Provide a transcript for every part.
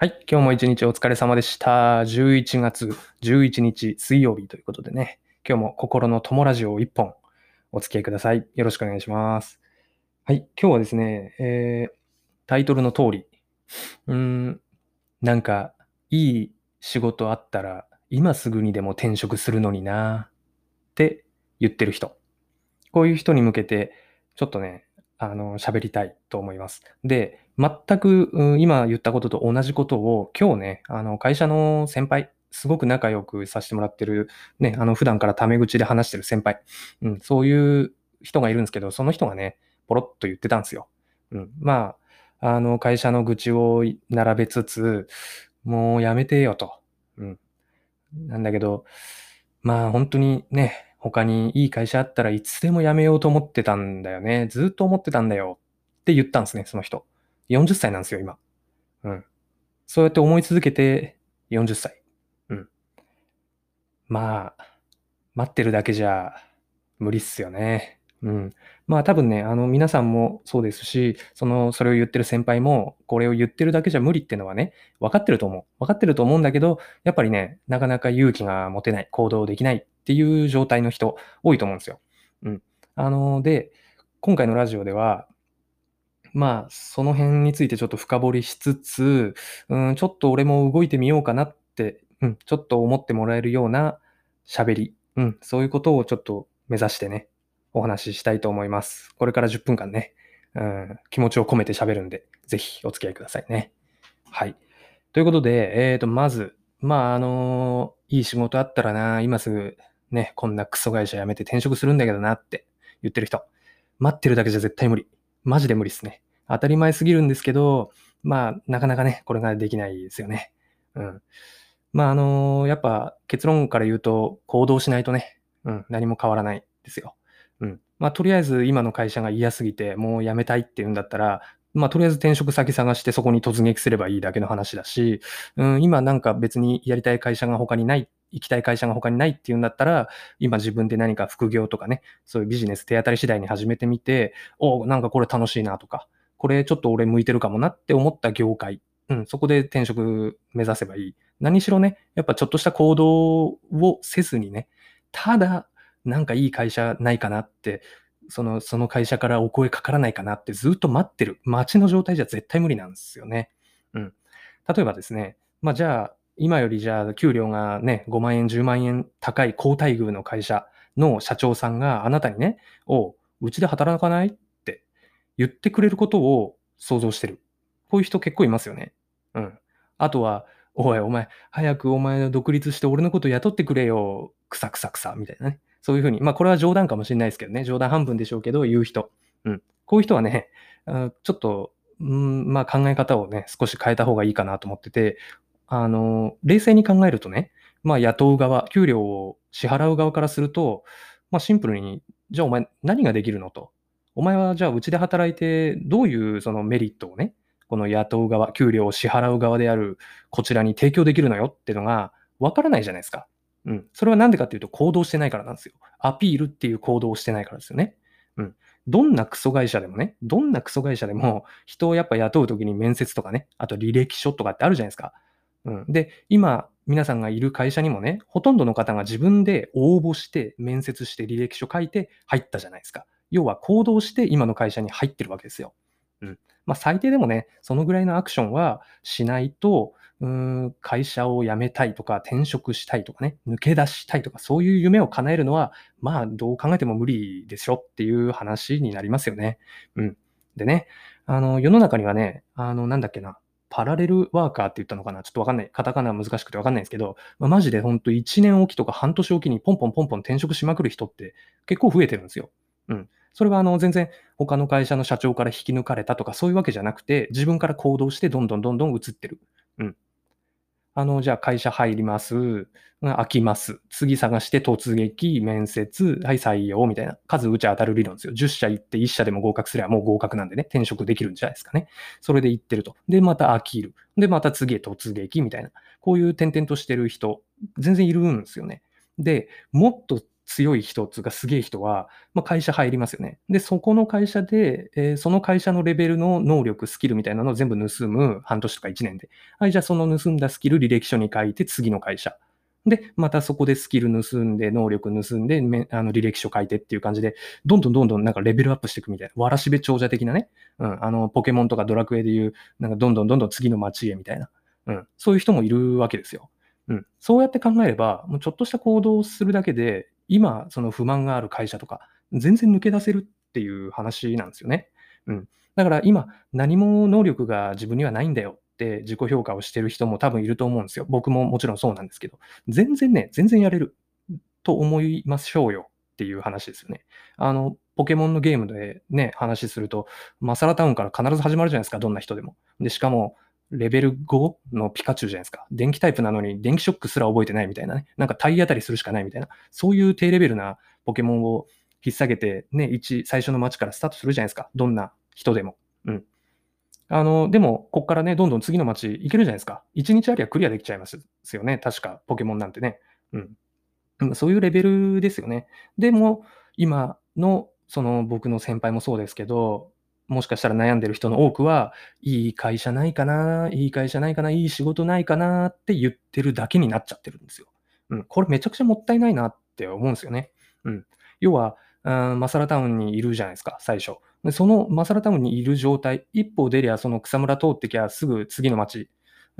はい。今日も一日お疲れ様でした。11月11日水曜日ということでね、今日も心の友ラジオを一本お付き合いください。よろしくお願いします。はい。今日はですね、えー、タイトルの通り、うん、なんか、いい仕事あったら、今すぐにでも転職するのになって言ってる人。こういう人に向けて、ちょっとね、あの、喋りたいと思います。で、全く、うん今言ったことと同じことを、今日ね、あの、会社の先輩、すごく仲良くさせてもらってる、ね、あの、普段からタメ口で話してる先輩、うん、そういう人がいるんですけど、その人がね、ポロッと言ってたんですよ。うん、まあ、あの、会社の愚痴を並べつつ、もうやめてよと。うん。なんだけど、まあ、本当にね、他にいい会社あったらいつでも辞めようと思ってたんだよね。ずっと思ってたんだよって言ったんですね、その人。40歳なんですよ、今。うん。そうやって思い続けて40歳。うん。まあ、待ってるだけじゃ無理っすよね。うん。まあ多分ね、あの皆さんもそうですし、その、それを言ってる先輩も、これを言ってるだけじゃ無理ってのはね、分かってると思う。分かってると思うんだけど、やっぱりね、なかなか勇気が持てない、行動できないっていう状態の人多いと思うんですよ。うん。あの、で、今回のラジオでは、まあ、その辺についてちょっと深掘りしつつ、うん、ちょっと俺も動いてみようかなって、うん、ちょっと思ってもらえるような喋り、うん、そういうことをちょっと目指してね、お話ししたいと思います。これから10分間ね、うん、気持ちを込めて喋るんで、ぜひお付き合いくださいね。はい。ということで、えーと、まず、まあ、あのいい仕事あったらな、今すぐね、こんなクソ会社辞めて転職するんだけどなって言ってる人。待ってるだけじゃ絶対無理。マジで無理ですね。当たり前すぎるんですけど、まあ、なかなかね、これができないですよね。うん。まあ、あのやっぱ結論から言うと、行動しないとね、うん、何も変わらないですよ。うん。まあ、とりあえず今の会社が嫌すぎて、もう辞めたいって言うんだったら、まあ、とりあえず転職先探してそこに突撃すればいいだけの話だし、うん、今なんか別にやりたい会社が他にない、行きたい会社が他にないっていうんだったら、今自分で何か副業とかね、そういうビジネス手当たり次第に始めてみて、おなんかこれ楽しいなとか、これちょっと俺向いてるかもなって思った業界、うん、そこで転職目指せばいい。何しろね、やっぱちょっとした行動をせずにね、ただ、なんかいい会社ないかなって、その、その会社からお声かからないかなってずっと待ってる。待ちの状態じゃ絶対無理なんですよね。うん。例えばですね、まあじゃあ、今よりじゃあ給料がね、5万円、10万円高い高待遇の会社の社長さんがあなたにね、おう、うちで働かないって言ってくれることを想像してる。こういう人結構いますよね。うん。あとは、おい、お前、早くお前独立して俺のこと雇ってくれよ。くさくさくさ、みたいなね。そういうふうに。まあ、これは冗談かもしれないですけどね。冗談半分でしょうけど、言う人。うん。こういう人はね、ちょっと、うん、まあ考え方をね、少し変えた方がいいかなと思ってて、あの、冷静に考えるとね、まあ雇う側、給料を支払う側からすると、まあシンプルに、じゃあお前何ができるのと。お前はじゃあうちで働いて、どういうそのメリットをね、この雇う側、給料を支払う側であるこちらに提供できるのよっていうのがわからないじゃないですか。うん。それはなんでかっていうと行動してないからなんですよ。アピールっていう行動をしてないからですよね。うん。どんなクソ会社でもね、どんなクソ会社でも人をやっぱ雇うときに面接とかね、あと履歴書とかってあるじゃないですか。うん。で、今、皆さんがいる会社にもね、ほとんどの方が自分で応募して、面接して、履歴書書いて入ったじゃないですか。要は行動して今の会社に入ってるわけですよ。うん。まあ最低でもね、そのぐらいのアクションはしないと、うん、会社を辞めたいとか、転職したいとかね、抜け出したいとか、そういう夢を叶えるのは、まあどう考えても無理でしょっていう話になりますよね。うん。でね、あの、世の中にはね、あの、なんだっけな、パラレルワーカーって言ったのかな？ちょっとわかんない。カタカナは難しくてわかんないんですけど、まあ、マジでほんと1年おきとか半年おきにポンポンポンポン転職しまくる人って結構増えてるんですよ。うん。それはあの全然他の会社の社長から引き抜かれたとかそういうわけじゃなくて、自分から行動してどんどんどんどん移ってる。うん。あの、じゃあ会社入ります。開きます。次探して突撃、面接、はい、採用みたいな。数打ち当たる理論ですよ。10社行って1社でも合格すればもう合格なんでね、転職できるんじゃないですかね。それで行ってると。で、また飽きる。で、また次へ突撃みたいな。こういう点々としてる人、全然いるんですよね。で、もっと強い人つうかすげえ人は、まあ、会社入りますよね。で、そこの会社で、えー、その会社のレベルの能力、スキルみたいなのを全部盗む半年とか1年で。はい、じゃあその盗んだスキル履歴書に書いて次の会社。で、またそこでスキル盗んで、能力盗んで、あの履歴書書いてっていう感じで、どんどんどんどんなんかレベルアップしていくみたいな。わらしべ長者的なね。うん。あの、ポケモンとかドラクエでいう、なんかどんどんどんどん次の街へみたいな。うん。そういう人もいるわけですよ。うん。そうやって考えれば、もうちょっとした行動をするだけで、今、その不満がある会社とか、全然抜け出せるっていう話なんですよね。うん。だから今、何も能力が自分にはないんだよって自己評価をしてる人も多分いると思うんですよ。僕ももちろんそうなんですけど、全然ね、全然やれると思いましょうよっていう話ですよね。あの、ポケモンのゲームでね、話すると、マサラタウンから必ず始まるじゃないですか、どんな人でも。で、しかも、レベル5のピカチュウじゃないですか。電気タイプなのに電気ショックすら覚えてないみたいなね。なんか体当たりするしかないみたいな。そういう低レベルなポケモンを引っ提げて、ね、一、最初の街からスタートするじゃないですか。どんな人でも。うん。あの、でも、こっからね、どんどん次の街行けるじゃないですか。1日ありゃクリアできちゃいますよね。確か、ポケモンなんてね。うん。そういうレベルですよね。でも、今の、その僕の先輩もそうですけど、もしかしたら悩んでる人の多くは、いい会社ないかな、いい会社ないかな、いい仕事ないかなって言ってるだけになっちゃってるんですよ。うん、これめちゃくちゃもったいないなって思うんですよね。うん。要は、うん、マサラタウンにいるじゃないですか、最初。でそのマサラタウンにいる状態、一歩出りゃその草むら通ってきゃすぐ次の町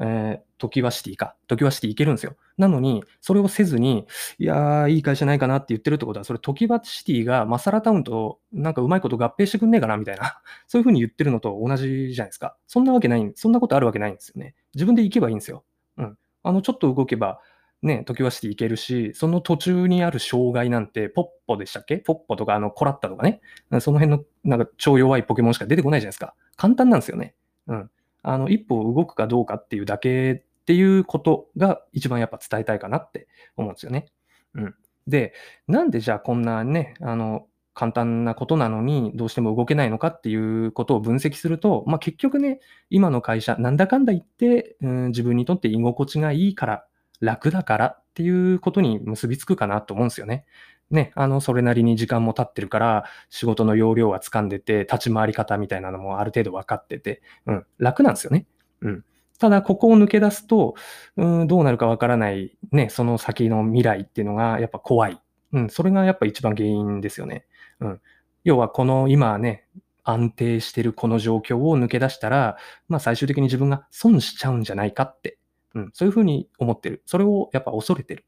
えー、時はシティか。時はシティ行けるんですよ。なのに、それをせずに、いやー、いい会社ないかなって言ってるってことは、それ時はシティがマサラタウンとなんかうまいこと合併してくんねえかなみたいな、そういう風に言ってるのと同じじゃないですか。そんなわけない、そんなことあるわけないんですよね。自分で行けばいいんですよ。うん。あの、ちょっと動けば、ね、時はシティ行けるし、その途中にある障害なんて、ポッポでしたっけ？ポッポとか、あの、コラッタとかね、その辺の、なんか超弱いポケモンしか出てこないじゃないですか。簡単なんですよね。うん。あの、一歩動くかどうかっていうだけっていうことが一番やっぱ伝えたいかなって思うんですよね。うん。で、なんでじゃあこんなね、あの、簡単なことなのにどうしても動けないのかっていうことを分析すると、まあ、結局ね、今の会社、なんだかんだ言って、うん、自分にとって居心地がいいから、楽だからっていうことに結びつくかなと思うんですよね。ね、あの、それなりに時間も経ってるから、仕事の要領は掴んでて、立ち回り方みたいなのもある程度分かってて、うん、楽なんですよね。うん。ただ、ここを抜け出すと、うん、どうなるか分からない、ね、その先の未来っていうのがやっぱ怖い。うん、それがやっぱ一番原因ですよね。うん。要は、この今ね、安定してるこの状況を抜け出したら、まあ最終的に自分が損しちゃうんじゃないかって、うん、そういうふうに思ってる。それをやっぱ恐れてる。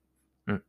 うん、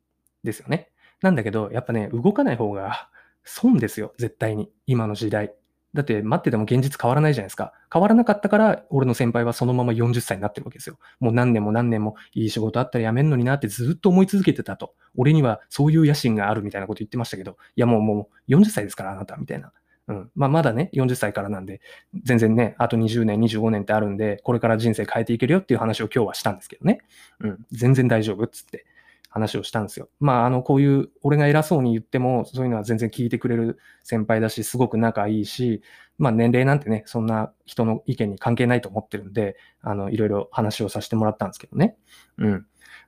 ですよね。なんだけど、やっぱね、動かない方が 損ですよ、絶対に。今の時代。だって待ってても現実変わらないじゃないですか。変わらなかったから、俺の先輩はそのまま40歳になってるわけですよ。もう何年も何年もいい仕事あったら辞めんのになってずっと思い続けてたと。俺にはそういう野心があるみたいなこと言ってましたけど、いやもうもう40歳ですからあなたみたいな。うん。まあまだね、40歳からなんで、全然ね、あと20年、25年ってあるんで、これから人生変えていけるよっていう話を今日はしたんですけどね。うん。全然大丈夫っつって。話をしたんですよ。まあ、あの、こういう、俺が偉そうに言っても、そういうのは全然聞いてくれる先輩だし、すごく仲いいし、まあ、年齢なんてね、そんな人の意見に関係ないと思ってるんで、あの、いろいろ話をさせてもらったんですけどね。うん。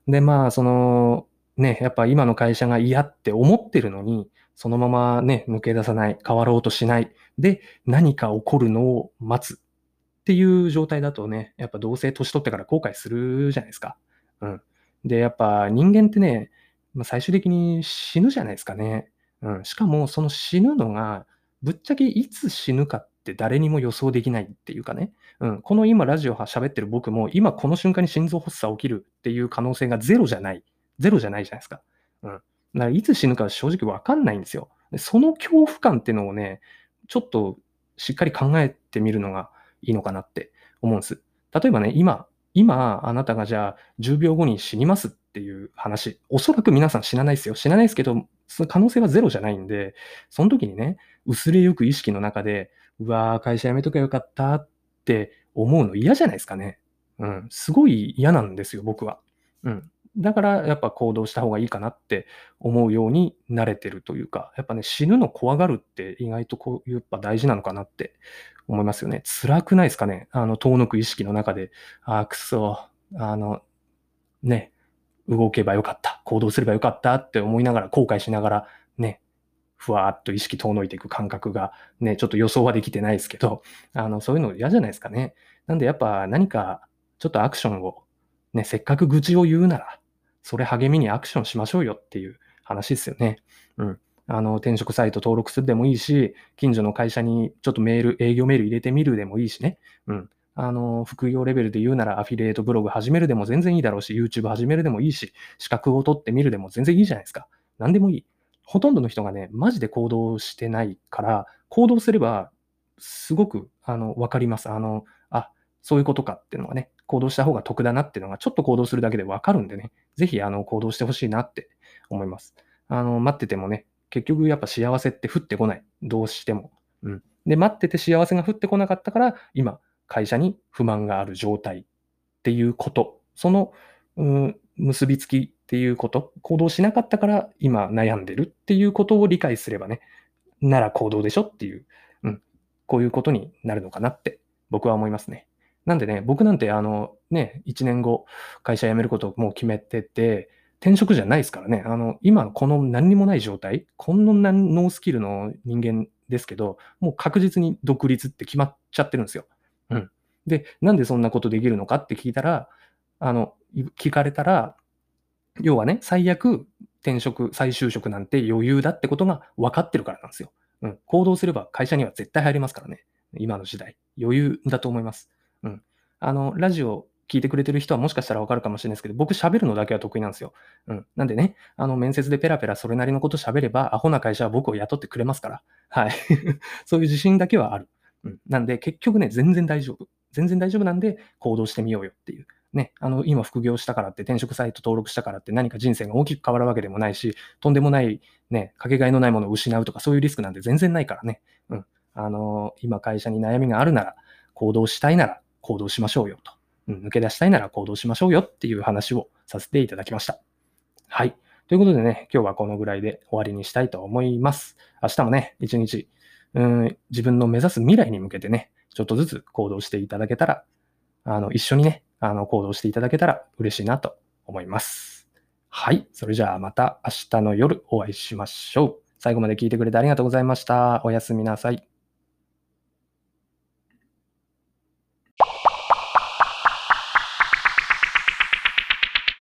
で、まあ、その、ね、やっぱ今の会社が嫌って思ってるのに、そのままね、抜け出さない、変わろうとしない、で、何か起こるのを待つっていう状態だとね、やっぱどうせ年取ってから後悔するじゃないですか。うん。で、やっぱ人間ってね、まあ、最終的に死ぬじゃないですかね。うん。しかも、その死ぬのが、ぶっちゃけいつ死ぬかって誰にも予想できないっていうかね。うん。この今ラジオ喋ってる僕も、今この瞬間に心臓発作起きるっていう可能性がゼロじゃない。ゼロじゃないじゃないですか。うん。だからいつ死ぬか正直わかんないんですよ。その恐怖感っていうのをね、ちょっとしっかり考えてみるのがいいのかなって思うんです。例えばね、今、今、あなたがじゃあ10秒後に死にますっていう話、おそらく皆さん死なないですよ。死なないですけど、その可能性はゼロじゃないんで、その時にね、薄れゆく意識の中で、うわー、会社辞めとけばよかったって思うの嫌じゃないですかね。うん。すごい嫌なんですよ、僕は。うん。だからやっぱ行動した方がいいかなって思うように慣れてるというか、やっぱね、死ぬの怖がるって意外とこう、やっぱ大事なのかなって思いますよね。辛くないですかね？あの、遠のく意識の中で、ああ、くそ、あの、ね、動けばよかった、行動すればよかったって思いながら、後悔しながら、ね、ふわーっと意識遠のいていく感覚が、ね、ちょっと予想はできてないですけど、あの、そういうの嫌じゃないですかね。なんでやっぱ何か、ちょっとアクションを、ね、せっかく愚痴を言うなら、それ励みにアクションしましょうよっていう話ですよね。うん。あの、転職サイト登録するでもいいし、近所の会社にちょっとメール、営業メール入れてみるでもいいしね。うん。あの、副業レベルで言うならアフィリエイトブログ始めるでも全然いいだろうし、YouTube 始めるでもいいし、資格を取ってみるでも全然いいじゃないですか。何でもいい。ほとんどの人がね、マジで行動してないから、行動すれば、すごく、あの、わかります。あの、あ、そういうことかっていうのがね、行動した方が得だなっていうのが、ちょっと行動するだけでわかるんでね、ぜひ、あの、行動してほしいなって思います。あの、待っててもね、結局やっぱ幸せって降ってこない。どうしても。うん。で、待ってて幸せが降ってこなかったから、今、会社に不満がある状態っていうこと。その、うん、結びつきっていうこと。行動しなかったから今悩んでるっていうことを理解すればね、なら行動でしょっていう、うん。こういうことになるのかなって僕は思いますね。なんでね、僕なんてあのね、1年後会社辞めることをもう決めてて、転職じゃないですからね。あの、今この何にもない状態、こんなノースキルの人間ですけど、もう確実に独立って決まっちゃってるんですよ。うん。で、なんでそんなことできるのかって聞いたら、あの、聞かれたら、要はね、最悪転職、再就職なんて余裕だってことが分かってるからなんですよ。うん。行動すれば会社には絶対入りますからね。今の時代。余裕だと思います。うん。あの、ラジオ聞いてくれてる人はもしかしたらわかるかもしれないですけど、僕喋るのだけは得意なんですよ。うん。なんでね、あの、面接でペラペラそれなりのこと喋れば、アホな会社は僕を雇ってくれますから。はい。そういう自信だけはある。うん。なんで、結局ね、全然大丈夫。全然大丈夫なんで、行動してみようよっていう。ね、あの、今副業したからって、転職サイト登録したからって何か人生が大きく変わるわけでもないし、とんでもない、ね、かけがえのないものを失うとかそういうリスクなんて全然ないからね。うん。あの、今会社に悩みがあるなら、行動したいなら行動しましょうよと。うん、抜け出したいなら行動しましょうよっていう話をさせていただきました。はい。ということでね、今日はこのぐらいで終わりにしたいと思います。明日もね、一日、うん、自分の目指す未来に向けてね、ちょっとずつ行動していただけたら、あの、一緒にね、あの、行動していただけたら嬉しいなと思います。はい。それじゃあまた明日の夜お会いしましょう。最後まで聞いてくれてありがとうございました。おやすみなさい。